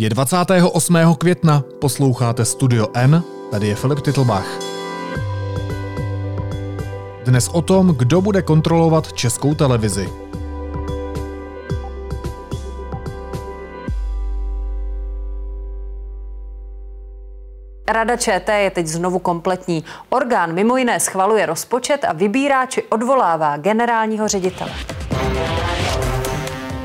Je 28. května, posloucháte Studio N, tady je Filip Titlbach. Dnes o tom, kdo bude kontrolovat českou televizi. Rada ČT je teď znovu kompletní. Orgán mimo jiné schvaluje rozpočet a vybírá či odvolává generálního ředitele.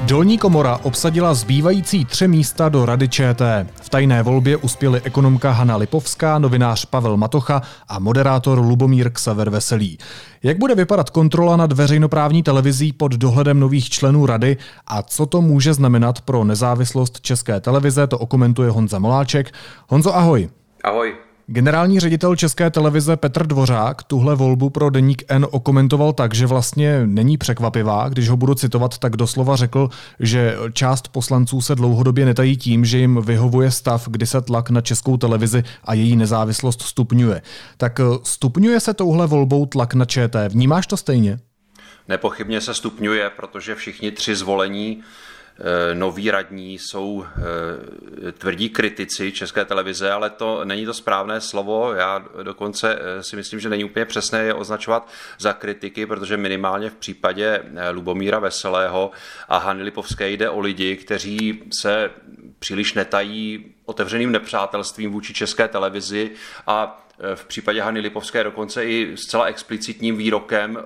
Dolní komora obsadila zbývající tři místa do Rady ČT. V tajné volbě uspěli ekonomka Hanna Lipovská, novinář Pavel Matocha a moderátor Lubomír Ksaver Veselý. Jak bude vypadat kontrola nad veřejnoprávní televizí pod dohledem nových členů rady a co to může znamenat pro nezávislost České televize, to okomentuje Honza Moláček. Honzo, ahoj. Ahoj. Generální ředitel České televize Petr Dvořák tuhle volbu pro Deník N okomentoval tak, že vlastně není překvapivá. Když ho budu citovat, tak doslova řekl, že část poslanců se dlouhodobě netají tím, že jim vyhovuje stav, kdy se tlak na Českou televizi a její nezávislost stupňuje. Tak stupňuje se touhle volbou tlak na ČT. Vnímáš to stejně? Nepochybně se stupňuje, protože všichni tři zvolení Eh, noví radní jsou eh, tvrdí kritici České televize, ale to není to správné slovo. Já dokonce eh, si myslím, že není úplně přesné je označovat za kritiky, protože minimálně v případě Lubomíra Veselého a Hany Lipovské jde o lidi, kteří se příliš netají otevřeným nepřátelstvím vůči české televizi a Eh, v případě Hany Lipovské dokonce i zcela explicitním výrokem eh,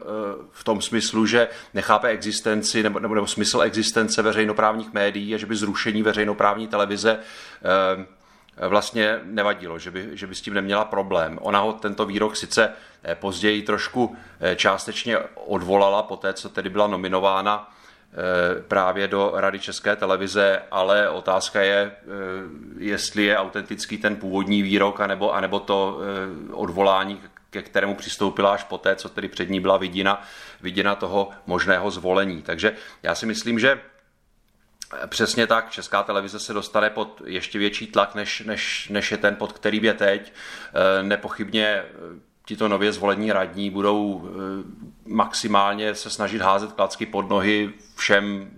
v tom smyslu, že nechápe existenci nebo, nebo, nebo smysl existence veřejnoprávních médií a že by zrušení veřejnoprávní televize eh, vlastně nevadilo, že by, že by s tím neměla problém. Ona ho tento výrok sice později trošku částečně odvolala po té, co tedy byla nominována Eh, právě do Rady České televize, ale otázka je, eh, jestli je autentický ten původní výrok, anebo, anebo to eh, odvolání, ke kterému přistoupila až poté, co tedy před ní byla vidina, vidina toho možného zvolení. Takže já si myslím, že Přesně tak, Česká televize se dostane pod ještě větší tlak, než, než, než je ten, pod kterým je teď. Nepochybně tito nově zvolení radní budou eh, maximálně se snažit házet klacky pod nohy všem,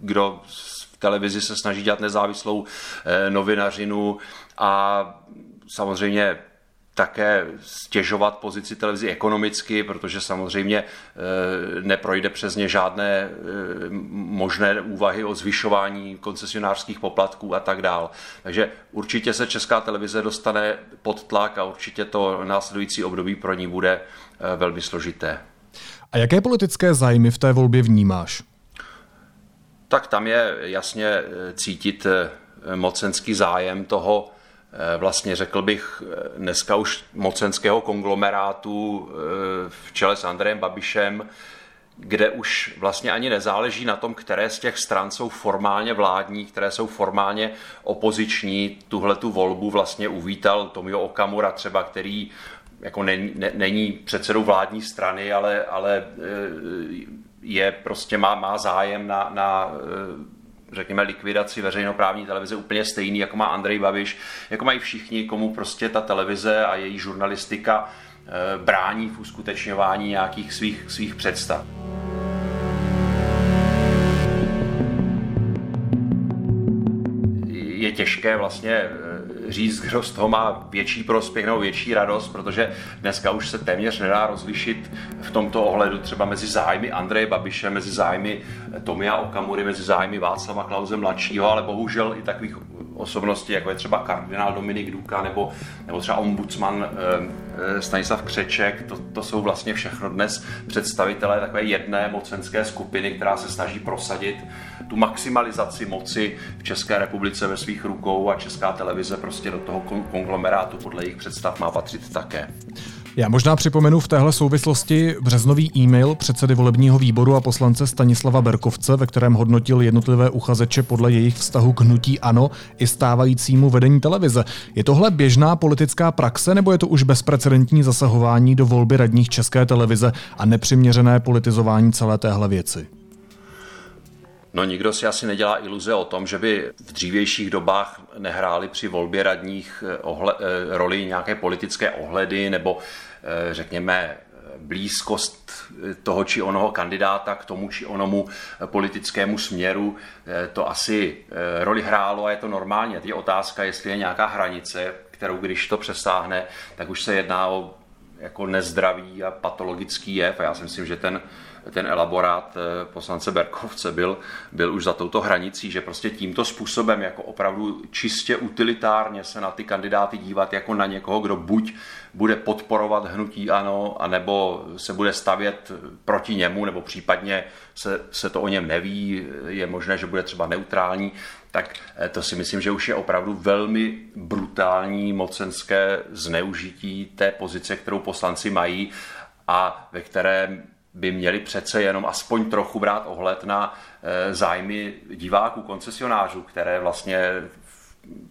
kdo v televizi se snaží dělat nezávislou eh, novinařinu. A samozřejmě také stěžovat pozici televizi ekonomicky, protože samozřejmě eh, neprojde přes ně žádné eh, možné úvahy o zvyšování koncesionářských poplatků a tak dál. Takže určitě se Česká televize dostane pod tlak a určitě to následující období pro ní bude eh, velmi složité. A jaké politické zájmy v té volbě vnímáš? Tak tam je jasně cítit mocenský zájem toho, vlastně řekl bych eh, dneska už mocenského konglomerátu eh, v čele s Andrejem Babišem, kde už vlastně ani nezáleží na tom, které z těch stran jsou formálně vládní, které jsou formálně opoziční. Tuhle tu volbu vlastně uvítal Tomio Okamura třeba, který jako není, ne, není předsedou vládní strany, ale, ale je prostě má, má zájem na, na řekněme, likvidaci veřejnoprávní televize úplně stejný, jako má Andrej Babiš, jako mají všichni, komu prostě ta televize a její žurnalistika eh, brání v uskutečňování nějakých svých, svých představ. Je těžké vlastně eh, říct, kdo z toho má větší prospěch nebo větší radost, protože dneska už se téměř nedá rozlišit v tomto ohledu třeba mezi zájmy Andreje Babiše, mezi zájmy Tomia Okamury, mezi zájmy Václava Klauze mladšího, ale bohužel i takových osobností, jako je třeba kardinál Dominik Duka nebo, nebo třeba ombudsman e, Stanislav Křeček, to, to jsou vlastně všechno dnes představitelé takové jedné mocenské skupiny, která se snaží prosadit tu maximalizaci moci v České republice ve svých rukou a Česká televize prostě do toho konglomerátu podle jejich představ má patřit také. Já možná připomenu v téhle souvislosti březnový e-mail předsedy volebního výboru a poslance Stanislava Berkovce, ve kterém hodnotil jednotlivé uchazeče podle jejich vztahu k hnutí ANO i stávajícímu vedení televize. Je tohle běžná politická praxe nebo je to už bezprecedentní zasahování do volby radních České televize a nepřiměřené politizování celé téhle věci? No nikdo si asi nedělá iluze o tom, že by v dřívějších dobách nehráli při volbě radních eh, ohle, eh, roli nějaké politické ohledy nebo řekněme blízkost toho či onoho kandidáta k tomu či onomu politickému směru, to asi roli hrálo a je to normálně. Je otázka, jestli je nějaká hranice, kterou když to přesáhne, tak už se jedná o jako nezdravý a patologický jev. A já si myslím, že ten, ten elaborát eh, poslance Berkovce byl, byl už za touto hranicí, že prostě tímto způsobem jako opravdu čistě utilitárně se na ty kandidáty dívat jako na někoho, kdo buď bude podporovat hnutí ano, anebo se bude stavět proti němu, nebo případně se, se to o něm neví, je možné, že bude třeba neutrální, tak eh, to si myslím, že už je opravdu velmi brutální mocenské zneužití té pozice, kterou poslanci mají a ve které by měli přece jenom aspoň trochu brát ohled na eh, zájmy diváků, koncesionářů, které vlastně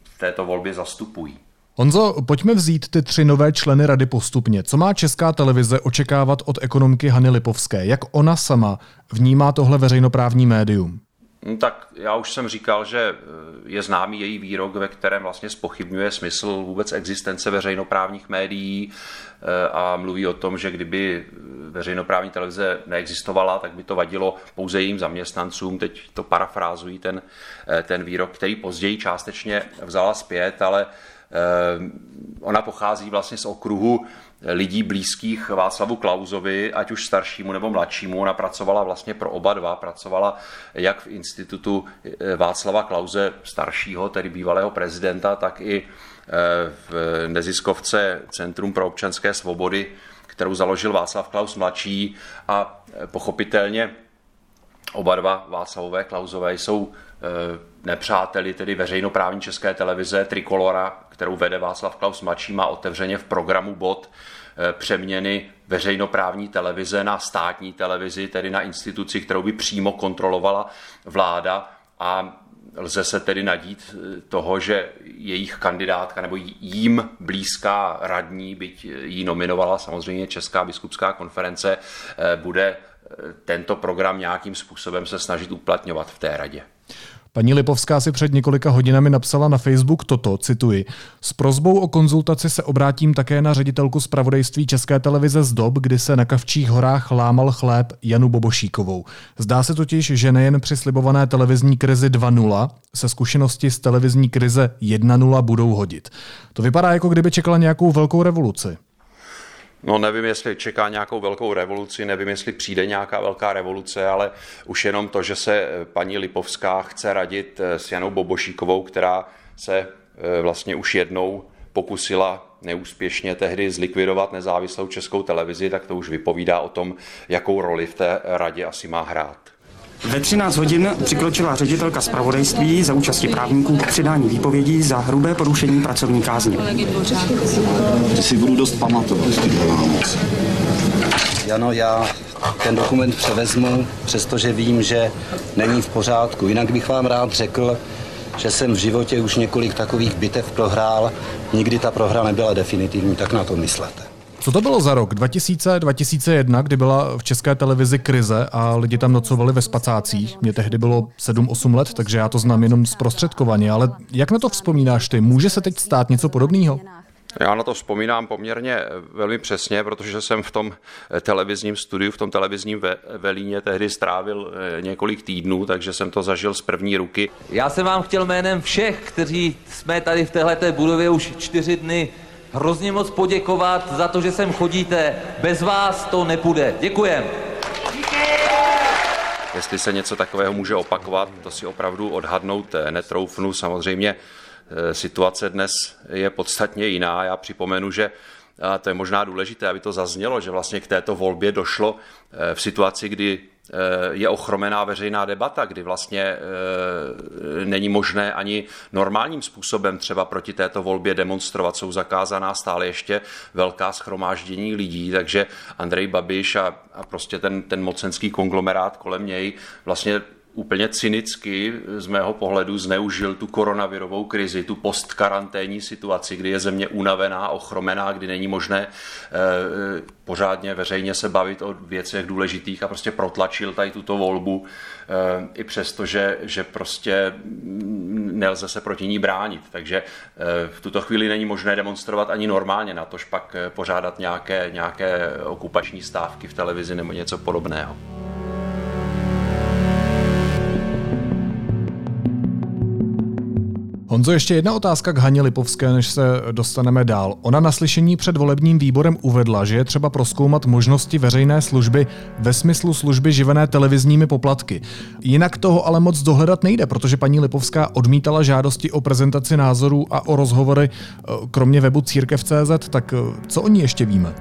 v této volbě zastupují. Honzo, pojďme vzít ty tři nové členy rady postupně. Co má česká televize očekávat od ekonomky Hany Lipovské? Jak ona sama vnímá tohle veřejnoprávní médium? No, tak já už jsem říkal, že eh, je známý její výrok, ve kterém vlastně spochybňuje smysl vůbec existence veřejnoprávních médií eh, a mluví o tom, že kdyby veřejnoprávní televize neexistovala, tak by to vadilo pouze jejím zaměstnancům. Teď to parafrázují ten, eh, ten výrok, který později částečně vzala zpět, ale ona pochází vlastně z okruhu lidí blízkých Václavu Klauzovi, ať už staršímu nebo mladšímu. Ona pracovala vlastně pro oba dva, pracovala jak v institutu eh, Václava Klauze staršího, tedy bývalého prezidenta, tak i eh, v neziskovce Centrum pro občanské svobody, kterou založil Václav Klaus mladší a eh, pochopitelně oba dva Václavové Klauzové jsou nepřáteli tedy veřejnoprávní české televize Trikolora, kterou vede Václav Klaus mladší, má otevřeně v programu bod eh, přeměny veřejnoprávní televize na státní televizi, tedy na instituci, kterou by přímo kontrolovala vláda a lze se tedy nadít eh, toho, že jejich kandidátka nebo jím blízká radní, byť jí nominovala samozřejmě Česká biskupská konference, eh, bude tento program nějakým způsobem se snažit uplatňovat v té radě. Paní Lipovská si před několika hodinami napsala na Facebook toto, cituji. S prozbou o konzultaci se obrátím také na ředitelku zpravodajství České televize z dob, kdy se na Kavčích horách lámal chléb Janu Bobošíkovou. Zdá se totiž, že nejen při slibované televizní krizi 2.0 se zkušenosti z televizní krize 1.0 budou hodit. To vypadá, jako kdyby čekala nějakou velkou revoluci. No nevím, jestli čeká nějakou velkou revoluci, nevím, jestli přijde nějaká velká revoluce, ale už jenom to, že se eh, paní Lipovská chce radit eh, s Janou Bobošíkovou, která se eh, vlastně už jednou pokusila neúspěšně tehdy zlikvidovat nezávislou českou televizi, tak to už vypovídá o tom, jakou roli v té radě asi má hrát. Ve 13 hodin přikročila ředitelka zpravodajství za účasti právníků k přidání výpovědí za hrubé porušení pracovní kázně. Ty si budu dost pamatovat. Jano, já ten dokument převezmu, přestože vím, že není v pořádku. Jinak bych vám rád řekl, že jsem v životě už několik takových bitev prohrál. Nikdy ta prohra nebyla definitivní, tak na to myslete. Co to bylo za rok? 2000-2001, kdy byla v české televizi krize a lidi tam nocovali ve spacácích. Mně tehdy bylo 7-8 let, takže já to znám jenom zprostředkovaně. Ale jak na to vzpomínáš ty? Může se teď stát něco podobného? Já na to vzpomínám poměrně velmi přesně, protože jsem v tom televizním studiu, v tom televizním ve, Velíně tehdy strávil eh, několik týdnů, takže jsem to zažil z první ruky. Já jsem vám chtěl jménem všech, kteří jsme tady v této budově už čtyři dny hrozně moc poděkovat za to, že sem chodíte. Bez vás to nepůjde. Děkujem. Jestli se něco takového může opakovat, to si opravdu odhadnout netroufnu. Samozřejmě eh, situace dnes je podstatně jiná. Já připomenu, že a to je možná důležité, aby to zaznělo, že vlastně k této volbě došlo eh, v situaci, kdy Eh, je ochromená veřejná debata, kdy vlastně eh, není možné ani normálním způsobem třeba proti této volbě demonstrovat. Jsou zakázaná stále ještě velká schromáždění lidí, takže Andrej Babiš a, a prostě ten, ten mocenský konglomerát kolem něj vlastně úplně cynicky z mého pohledu zneužil tu koronavirovou krizi, tu postkaranténní situaci, kdy je země unavená, ochromená, kdy není možné eh, pořádně veřejně se bavit o věcech důležitých a prostě protlačil tady tuto volbu eh, i přesto, že, že prostě nelze se proti ní bránit. Takže v tuto chvíli není možné demonstrovat ani normálně, na tož pak pořádat nějaké, nějaké okupační stávky v televizi nebo něco podobného. Honzo, ještě jedna otázka k Haně Lipovské, než se dostaneme dál. Ona na slyšení před volebním výborem uvedla, že je třeba proskoumat možnosti veřejné služby ve smyslu služby živené televizními poplatky. Jinak toho ale moc dohledat nejde, protože paní Lipovská odmítala žádosti o prezentaci názorů a o rozhovory eh, kromě webu církev.cz, tak eh, co o ní ještě víme?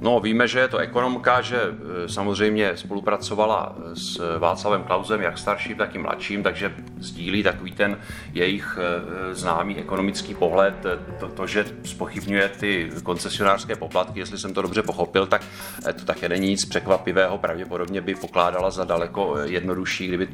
No, víme, že je to ekonomka, že e, samozřejmě spolupracovala s Václavem Klausem, jak starším, tak i mladším, takže sdílí takový ten jejich e, známý ekonomický pohled. To, to že spochybňuje ty koncesionářské poplatky, jestli jsem to dobře pochopil, tak e, to také není nic překvapivého. Pravděpodobně by pokládala za daleko jednodušší, kdyby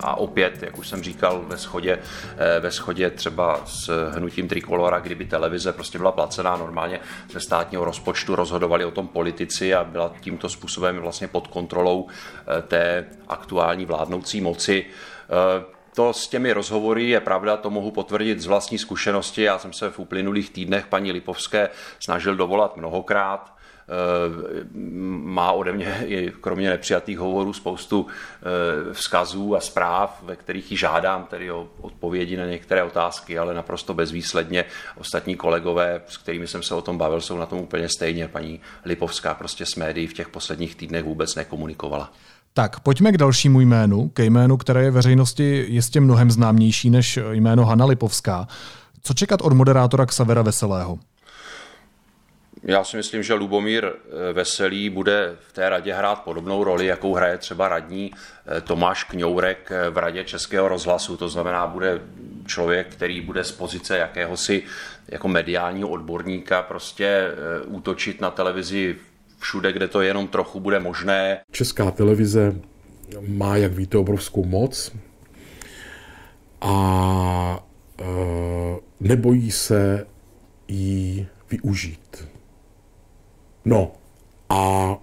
a opět, jak už jsem říkal, ve schodě, eh, ve schodě třeba s hnutím Trikolora, kdyby televize prostě byla placená normálně ze státního rozpočtu, rozhodovali o tom politici a byla tímto způsobem vlastně pod kontrolou eh, té aktuální vládnoucí moci. Eh, to s těmi rozhovory je pravda, to mohu potvrdit z vlastní zkušenosti. Já jsem se v uplynulých týdnech paní Lipovské snažil dovolat mnohokrát. Eh, má ode mě i kromě nepřijatých hovorů spoustu eh, vzkazů a zpráv, ve kterých ji žádám tedy o odpovědi na některé otázky, ale naprosto bezvýsledně. Ostatní kolegové, s kterými jsem se o tom bavil, jsou na tom úplně stejně. Paní Lipovská prostě s médií v těch posledních týdnech vůbec nekomunikovala. Tak, pojďme k dalšímu jménu, ke jménu, které je veřejnosti jistě mnohem známější než jméno Hanna Lipovská. Co čekat od moderátora Xavera Veselého? Já si myslím, že Lubomír eh, Veselý bude v té radě hrát podobnou roli, jakou hraje třeba radní eh, Tomáš Kňourek eh, v radě Českého rozhlasu. To znamená, bude člověk, který bude z pozice jakéhosi jako mediálního odborníka prostě útočit na televizi všude, kde to jenom trochu bude možné. Česká televize má, jak víte, obrovskou moc a nebojí se jí využít. No a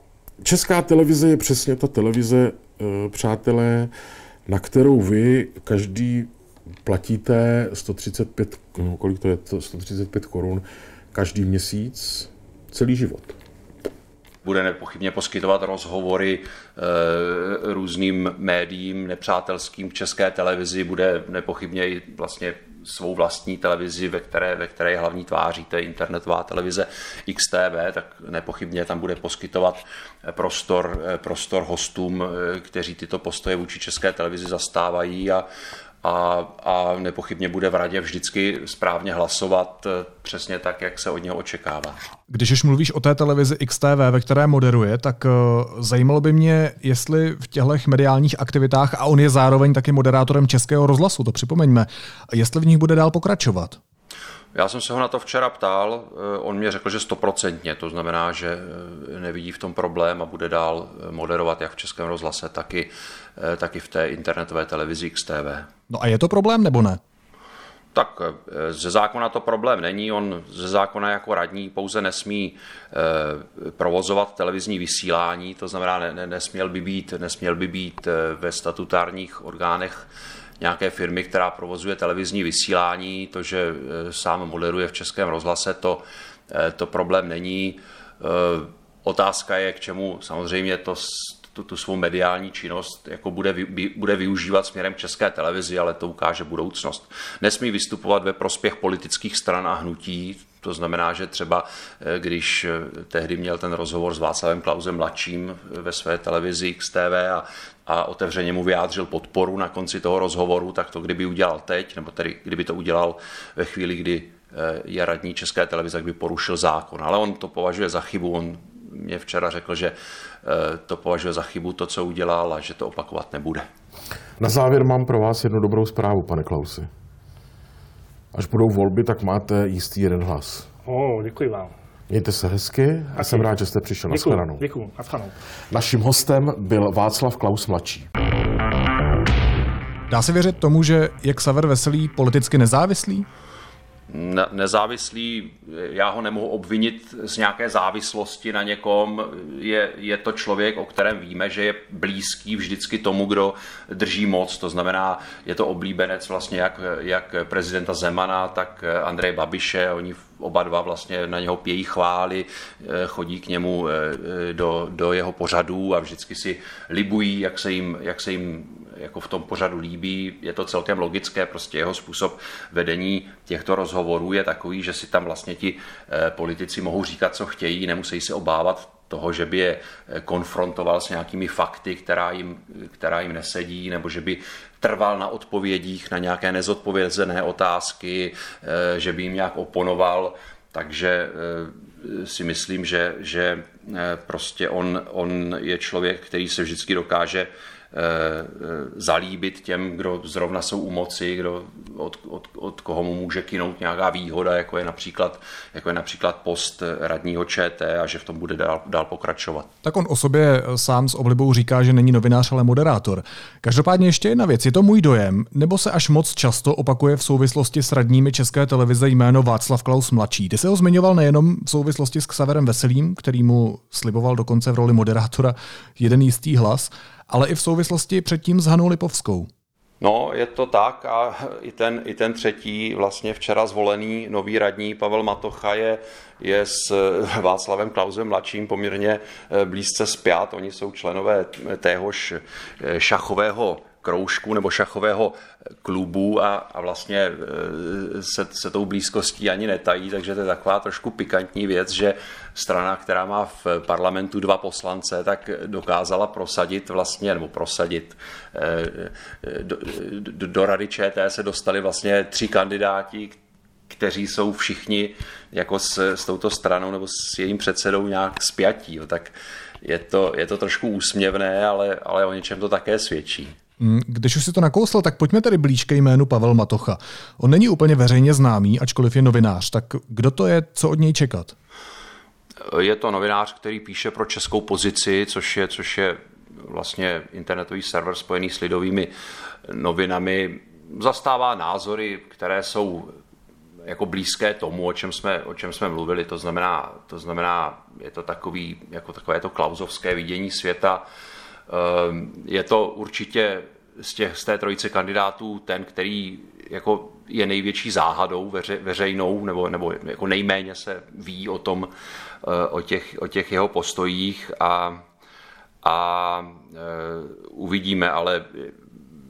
česká televize je přesně ta televize, eh, přátelé, na kterou vy každý platíte 135, no, kolik to je, 135 korun každý měsíc, celý život bude nepochybně poskytovat rozhovory e, různým médiím nepřátelským v české televizi, bude nepochybně i vlastně svou vlastní televizi, ve které, ve které je hlavní tváří, to je internetová televize XTV, tak nepochybně tam bude poskytovat prostor, prostor hostům, kteří tyto postoje vůči české televizi zastávají a, a, a nepochybně bude v radě vždycky správně hlasovat eh, přesně tak, jak se od něho očekává. Když už mluvíš o té televizi XTV, ve které moderuje, tak uh, zajímalo by mě, jestli v těchto mediálních aktivitách, a on je zároveň taky moderátorem Českého rozhlasu, to připomeňme, jestli v nich bude dál pokračovat. Já jsem se ho na to včera ptal, eh, on mě řekl, že stoprocentně, to znamená, že nevidí v tom problém a bude dál moderovat jak v Českém rozhlase, tak i, tak i v té internetové televizi XTV. No a je to problém nebo ne? Tak eh, ze zákona to problém není. On ze zákona jako radní pouze nesmí eh, provozovat televizní vysílání, to znamená, ne, nesměl, by být, nesměl by být eh, ve statutárních orgánech nějaké firmy, která provozuje televizní vysílání. To, že sám moderuje v Českém rozhlase, to, to problém není. Otázka je, k čemu samozřejmě to tu, tu svou mediální činnost jako bude, bude využívat směrem české televizi, ale to ukáže budoucnost. Nesmí vystupovat ve prospěch politických stran a hnutí, to znamená, že třeba eh, když eh, tehdy měl ten rozhovor s Václavem Klausem mladším eh, ve své televizi XTV a, a otevřeně mu vyjádřil podporu na konci toho rozhovoru, tak to kdyby udělal teď, nebo tedy kdyby to udělal ve chvíli, kdy je radní České televize, tak by porušil zákon. Ale on to považuje za chybu, on mě včera řekl, že eh, to považuje za chybu to, co udělal a že to opakovat nebude. Na závěr mám pro vás jednu dobrou zprávu, pane Klausi. Až budou volby, tak máte jistý jeden hlas. O, děkuji vám. Mějte se hezky a jsem rád, že jste přišel. Děkuji, děkuji. Naším hostem byl Václav Klaus mladší. Dá se věřit tomu, že je Xaver Veselý politicky nezávislý? Nezávislý, já ho nemohu obvinit z nějaké závislosti na někom. Je, je to člověk, o kterém víme, že je blízký vždycky tomu, kdo drží moc. To znamená, je to oblíbenec vlastně jak, jak prezidenta Zemana, tak Andreje Babiše. Oni oba dva vlastně na něho pějí chvály, chodí k němu do, do jeho pořadů a vždycky si libují, jak se jim, jak se jim jako v tom pořadu líbí. Je to celkem logické, prostě jeho způsob vedení těchto rozhovorů je takový, že si tam vlastně ti eh, politici mohou říkat, co chtějí, nemusí se obávat toho, že by je eh, konfrontoval s nějakými fakty, která jim, která jim nesedí, nebo že by trval na odpovědích na nějaké nezodpovězené otázky, eh, že by jim nějak oponoval. Takže si myslím, že, že prostě on, on je člověk, který se vždycky dokáže zalíbit těm, kdo zrovna jsou u moci, kdo, od, od, od koho mu může kinout nějaká výhoda, jako je například, jako je například post radního ČT a že v tom bude dál, dál pokračovat. Tak on o sobě sám s oblibou říká, že není novinář, ale moderátor. Každopádně ještě jedna věc, je to můj dojem, nebo se až moc často opakuje v souvislosti s radními České televize jméno Václav Klaus mladší. Ty se ho zmiňoval nejenom v souvislosti s Xaverem Veselým, který mu sliboval dokonce v roli moderátora jeden jistý hlas, ale i v souvislosti předtím s Hanou Lipovskou. No, je to tak a i ten, i ten třetí, vlastně včera zvolený nový radní Pavel Matocha je, je s Václavem Klausem mladším poměrně eh, blízce spjat. Oni jsou členové téhož eh, šachového kroužku nebo šachového klubu a, a vlastně e, se, se tou blízkostí ani netají, takže to je taková trošku pikantní věc, že strana, která má v parlamentu dva poslance, tak dokázala prosadit vlastně, nebo prosadit e, do, do, do rady ČT se dostali vlastně tři kandidáti, kteří jsou všichni jako s, s touto stranou nebo s jejím předsedou nějak spjatí. Tak je to, je to trošku úsměvné, ale, ale o něčem to také svědčí. Mm, když už si to nakousl, tak pojďme tedy blíž ke jménu Pavel Matocha. On není úplně veřejně známý, ačkoliv je novinář, tak kdo to je, co od něj čekat? Je to novinář, který píše pro českou pozici, což je, což je vlastně internetový server spojený s lidovými novinami. Zastává názory, které jsou jako blízké tomu, o čem jsme, o čem jsme mluvili. To znamená, to znamená, je to takový, jako takové to klauzovské vidění světa, je to určitě z, těch, z té trojice kandidátů ten, který jako je největší záhadou veře, veřejnou, nebo, nebo jako nejméně se ví o tom, eh, o těch, o těch jeho postojích a, a e, uvidíme, ale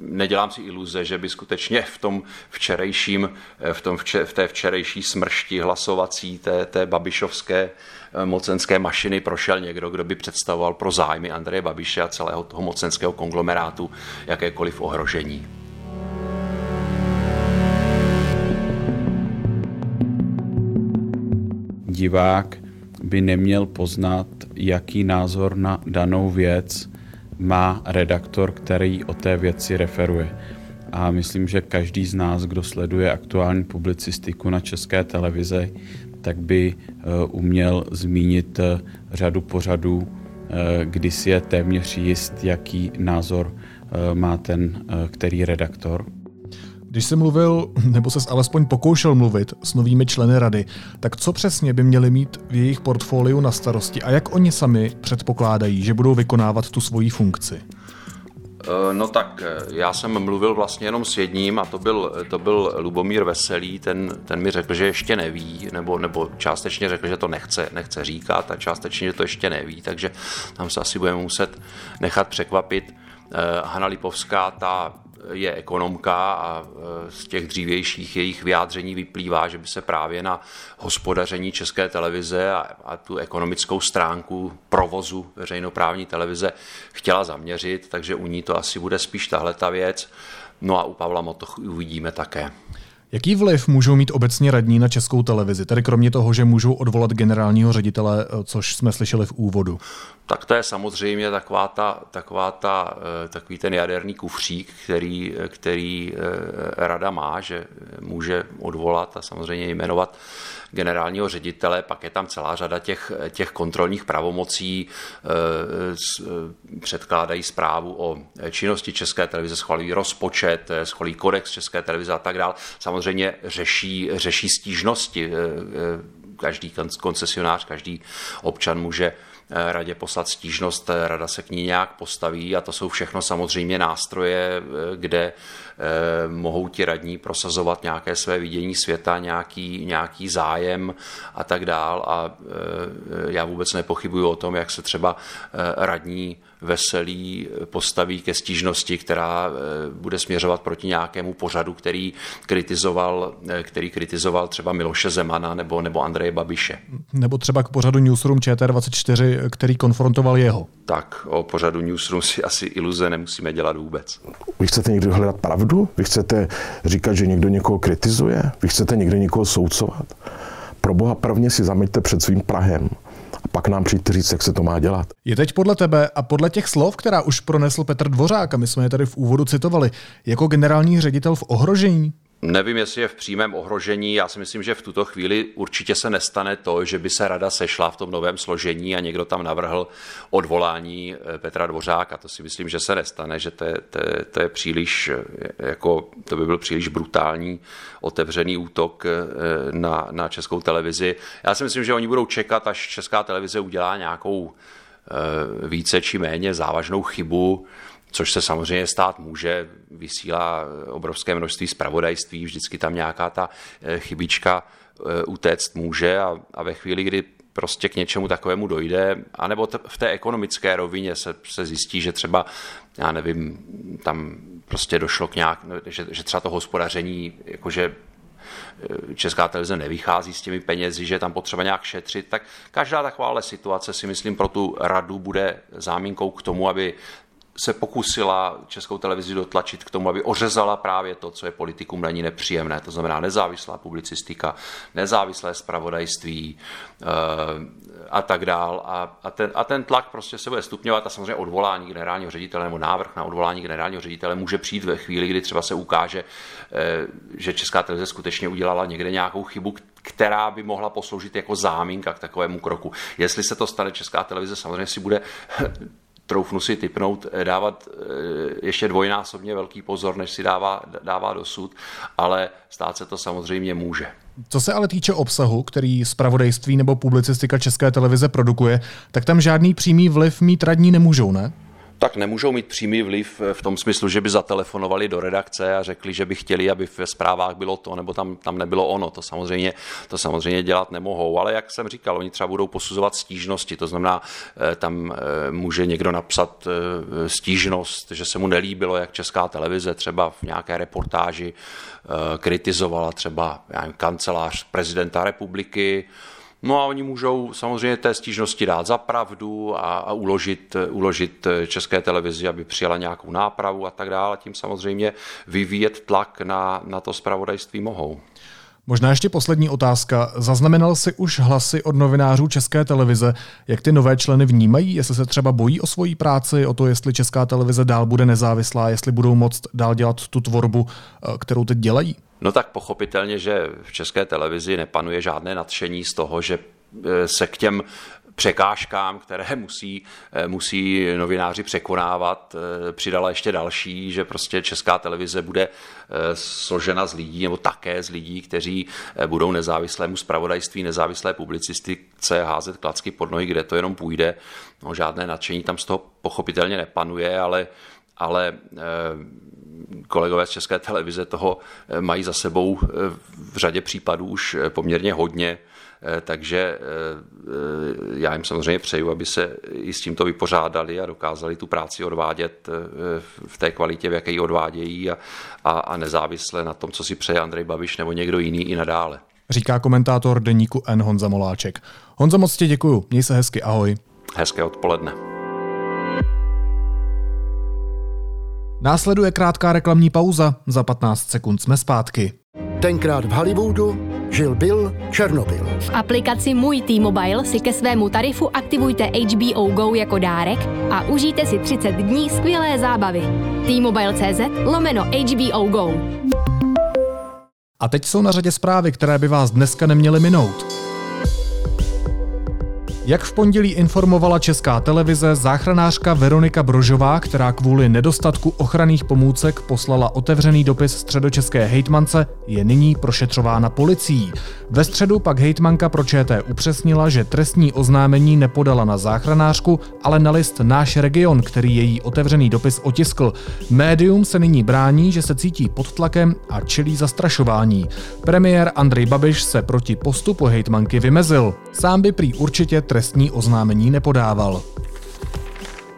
nedělám si iluze, že by skutečně v tom včerejším, v, tom vče, v té včerejší smršti hlasovací té, té babišovské eh, mocenské mašiny prošel někdo, kdo by představoval pro zájmy Andreje Babiše a celého toho mocenského konglomerátu jakékoliv ohrožení. Divák by neměl poznat, jaký názor na danou věc má redaktor, který o té věci referuje. A myslím, že každý z nás, kdo sleduje aktuální publicistiku na české televizi, tak by eh, uměl zmínit eh, řadu pořadů, eh, kdy si je téměř jist, jaký názor má ten který redaktor. Když jsi mluvil, nebo se alespoň pokoušel mluvit s novými členy rady, tak co přesně by měli mít v jejich portfoliu na starosti a jak oni sami předpokládají, že budou vykonávat tu svoji funkci? Eh, no tak eh, já jsem mluvil vlastně jenom s jedním a to byl, to byl Lubomír Veselý, ten, ten mi řekl, že ještě neví, nebo, nebo částečně řekl, že to nechce, nechce říkat a částečně, že to ještě neví, takže tam se asi budeme muset nechat překvapit. Eh, Hanna Lipovská, ta je ekonomka a e, z těch dřívějších jejich vyjádření vyplývá, že by se právě na hospodaření České televize a, a tu ekonomickou stránku provozu veřejnoprávní televize chtěla zaměřit, takže u ní to asi bude spíš tahle ta věc. No a u Pavla Motoch uvidíme také. Jaký vliv můžou mít obecně radní na českou televizi, tedy kromě toho, že můžou odvolat generálního ředitele, eh, což jsme slyšeli v úvodu? Tak to je samozřejmě taková ta, taková ta, eh, takový ten jaderný kufřík, který, který eh, rada má, že může odvolat a samozřejmě jmenovat generálního ředitele, pak je tam celá řada těch, těch kontrolních pravomocí, předkládají zprávu o činnosti České televize, schvalují rozpočet, schvalují kodex České televize a tak dále. Samozřejmě řeší, řeší stížnosti. Každý koncesionář, každý občan může Eh, radě poslat stížnost, eh, rada se k ní nějak postaví a to jsou všechno samozřejmě nástroje, eh, kde mohou ti radní prosazovat nějaké své vidění světa, nějaký, nějaký zájem a tak dál a já vůbec nepochybuju o tom, jak se třeba radní veselý postaví ke stížnosti, která bude směřovat proti nějakému pořadu, který kritizoval, který kritizoval třeba Miloše Zemana nebo, nebo Andreje Babiše. Nebo třeba k pořadu Newsroom ČT24 který konfrontoval jeho. Tak o pořadu Newsroom si asi iluze nemusíme dělat vůbec. Vy chcete někdo hledat pravdu? Vy chcete říkat, že někdo někoho kritizuje? Vy chcete někdo někoho soucovat? Pro boha prvně si zameďte před svým Prahem a pak nám přijďte říct, jak se to má dělat. Je teď podle tebe a podle těch slov, která už pronesl Petr Dvořák, a my jsme je tady v úvodu citovali, jako generální ředitel v ohrožení? Nevím, jestli je v přímém ohrožení. Já si myslím, že v tuto chvíli určitě se nestane to, že by se rada sešla v tom novém složení a někdo tam navrhl odvolání eh, Petra Dvořáka. To si myslím, že se nestane, že to je, to je, to je příliš, eh, jako, to by byl příliš brutální otevřený útok eh, na, na českou televizi. Já si myslím, že oni budou čekat, až česká televize udělá nějakou více či méně závažnou chybu, což se samozřejmě stát může, vysílá obrovské množství zpravodajství, vždycky tam nějaká ta eh, chybička eh, utéct může a, a ve chvíli, kdy prostě k něčemu takovému dojde, anebo t- v té ekonomické rovině se, se zjistí, že třeba, já nevím, tam prostě došlo k nějak, že, že třeba to hospodaření, jakože eh, Česká televize nevychází s těmi penězi, že je tam potřeba nějak šetřit, tak každá takováhle situace si myslím pro tu radu bude záminkou k tomu, aby se pokusila českou televizi dotlačit k tomu, aby ořezala právě to, co je politikům na ní nepříjemné. To znamená nezávislá publicistika, nezávislé spravodajství e, a tak dál. A, a, ten, a ten tlak prostě se bude stupňovat a samozřejmě odvolání generálního ředitele nebo návrh na odvolání generálního ředitele může přijít ve chvíli, kdy třeba se ukáže, e, že česká televize skutečně udělala někde nějakou chybu, která by mohla posloužit jako záminka k takovému kroku. Jestli se to stane, Česká televize samozřejmě si bude troufnu si typnout, eh, dávat eh, ještě dvojnásobně velký pozor, než si dává, dává dosud, ale stát se to samozřejmě může. Co se ale týče obsahu, který zpravodajství nebo publicistika České televize produkuje, tak tam žádný přímý vliv mít radní nemůžou, ne? Tak nemůžou mít přímý vliv v tom smyslu, že by zatelefonovali do redakce a řekli, že by chtěli, aby ve zprávách bylo to, nebo tam, tam nebylo ono. To samozřejmě, to samozřejmě dělat nemohou. Ale jak jsem říkal, oni třeba budou posuzovat stížnosti. To znamená, eh, tam eh, může někdo napsat eh, stížnost, že se mu nelíbilo, jak česká televize třeba v nějaké reportáži kritizovala třeba nevím, kancelář prezidenta republiky, No a oni můžou samozřejmě té stížnosti dát za pravdu a, a uložit, uložit české televizi, aby přijala nějakou nápravu a tak dále. Tím samozřejmě vyvíjet tlak na, na to zpravodajství mohou. Možná ještě poslední otázka. Zaznamenal si už hlasy od novinářů České televize, jak ty nové členy vnímají, jestli se třeba bojí o svoji práci, o to, jestli Česká televize dál bude nezávislá, jestli budou moct dál dělat tu tvorbu, eh, kterou teď dělají? No tak pochopitelně, že v české televizi nepanuje žádné nadšení z toho, že e, se k těm překážkám, které musí, e, musí novináři překonávat, e, přidala ještě další, že prostě česká televize bude složena z lidí, nebo také z lidí, kteří budou nezávislému spravodajství, nezávislé publicistice házet klacky pod nohy, kde to jenom půjde. No, žádné nadšení tam z toho pochopitelně nepanuje, ale, ale kolegové z České televize toho eh, mají za sebou eh, v řadě případů už eh, poměrně hodně, takže já jim samozřejmě přeju, aby se i s tímto vypořádali a dokázali tu práci odvádět v té kvalitě, v jaké ji odvádějí a, a, a nezávisle na tom, co si přeje Andrej Babiš nebo někdo jiný i nadále. Říká komentátor deníku N. Honza Moláček. Honza, moc ti děkuju. Měj se hezky, ahoj. Hezké odpoledne. Následuje krátká reklamní pauza, za 15 sekund jsme zpátky. Tenkrát v Hollywoodu žil Bill Černobyl. V aplikaci Můj T-Mobile si ke svému tarifu aktivujte HBO Go jako dárek a užijte si 30 dní skvělé zábavy. T-Mobile.cz lomeno HBO Go. A teď jsou na řadě zprávy, které by vás dneska neměly minout. Jak v pondělí informovala česká televize, záchranářka Veronika Brožová, která kvůli nedostatku ochranných pomůcek poslala otevřený dopis středočeské hejtmance, je nyní prošetřována policií. Ve středu pak hejtmanka pro ČT upřesnila, že trestní oznámení nepodala na záchranářku, ale na list Náš region, který její otevřený dopis otiskl. Médium se nyní brání, že se cítí pod tlakem a čelí zastrašování. Premiér Andrej Babiš se proti postupu hejtmanky vymezil. Sám by prý určitě trestní oznámení nepodával.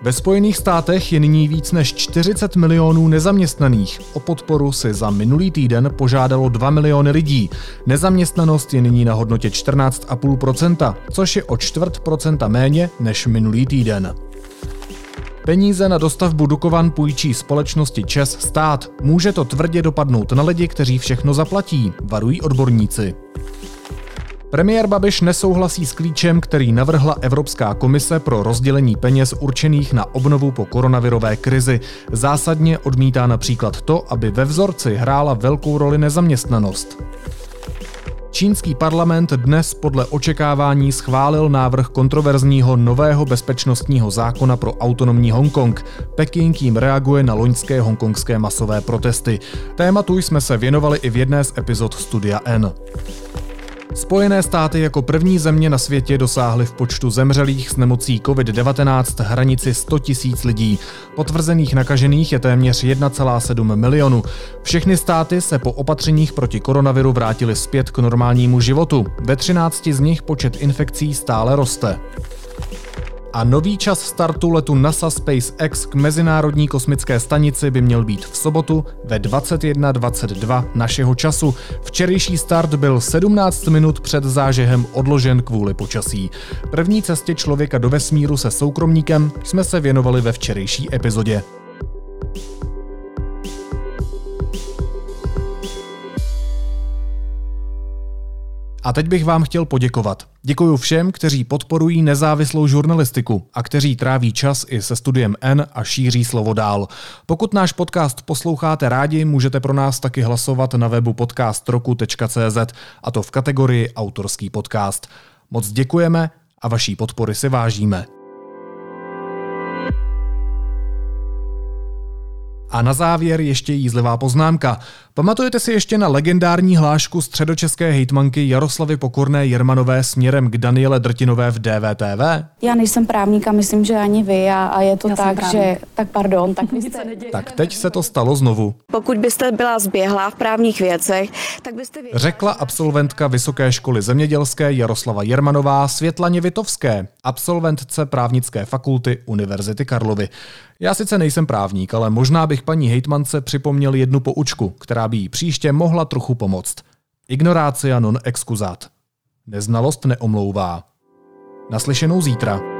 Ve Spojených státech je nyní víc než 40 milionů nezaměstnaných. O podporu si za minulý týden požádalo 2 miliony lidí. Nezaměstnanost je nyní na hodnotě 14,5%, což je o čtvrt procenta méně než minulý týden. Peníze na dostavbu Dukovan půjčí společnosti ČES stát. Může to tvrdě dopadnout na lidi, kteří všechno zaplatí, varují odborníci. Premiér Babiš nesouhlasí s klíčem, který navrhla Evropská komise pro rozdělení peněz určených na obnovu po koronavirové krizi. Zásadně odmítá například to, aby ve vzorci hrála velkou roli nezaměstnanost. Čínský parlament dnes podle očekávání schválil návrh kontroverzního nového bezpečnostního zákona pro autonomní Hongkong. Peking jim reaguje na loňské hongkongské masové protesty. Tématu jsme se věnovali i v jedné z epizod Studia N. Spojené státy jako první země na světě dosáhly v počtu zemřelých s nemocí COVID-19 hranici 100 tisíc lidí. Potvrzených nakažených je téměř 1,7 milionu. Všechny státy se po opatřeních proti koronaviru vrátily zpět k normálnímu životu. Ve 13 z nich počet infekcí stále roste a nový čas startu letu NASA SpaceX k Mezinárodní kosmické stanici by měl být v sobotu ve 21.22 našeho času. Včerejší start byl 17 minut před zážehem odložen kvůli počasí. První cestě člověka do vesmíru se soukromníkem jsme se věnovali ve včerejší epizodě. A teď bych vám chtěl poděkovat. Děkuji všem, kteří podporují nezávislou žurnalistiku a kteří tráví čas i se studiem N a šíří slovo dál. Pokud náš podcast posloucháte rádi, můžete pro nás taky hlasovat na webu podcastroku.cz a to v kategorii autorský podcast. Moc děkujeme a vaší podpory si vážíme. A na závěr ještě jízlivá poznámka. Pamatujete si ještě na legendární hlášku středočeské hejtmanky Jaroslavy Pokorné Jermanové směrem k Daniele Drtinové v DVTV? Já nejsem právník a myslím, že ani vy a, a je to Já tak, že... Tak pardon, tak vy jste... Tak teď se to stalo znovu. Pokud byste byla zběhlá v právních věcech, tak byste... Věděla... Řekla absolventka Vysoké školy zemědělské Jaroslava Jermanová Světlaně Vitovské, absolventce právnické fakulty Univerzity Karlovy. Já sice nejsem právník, ale možná bych paní hejtmance připomněl jednu poučku, která by jí příště mohla trochu pomoct. Ignorácia non excusat. Neznalost neomlouvá. Naslyšenou zítra.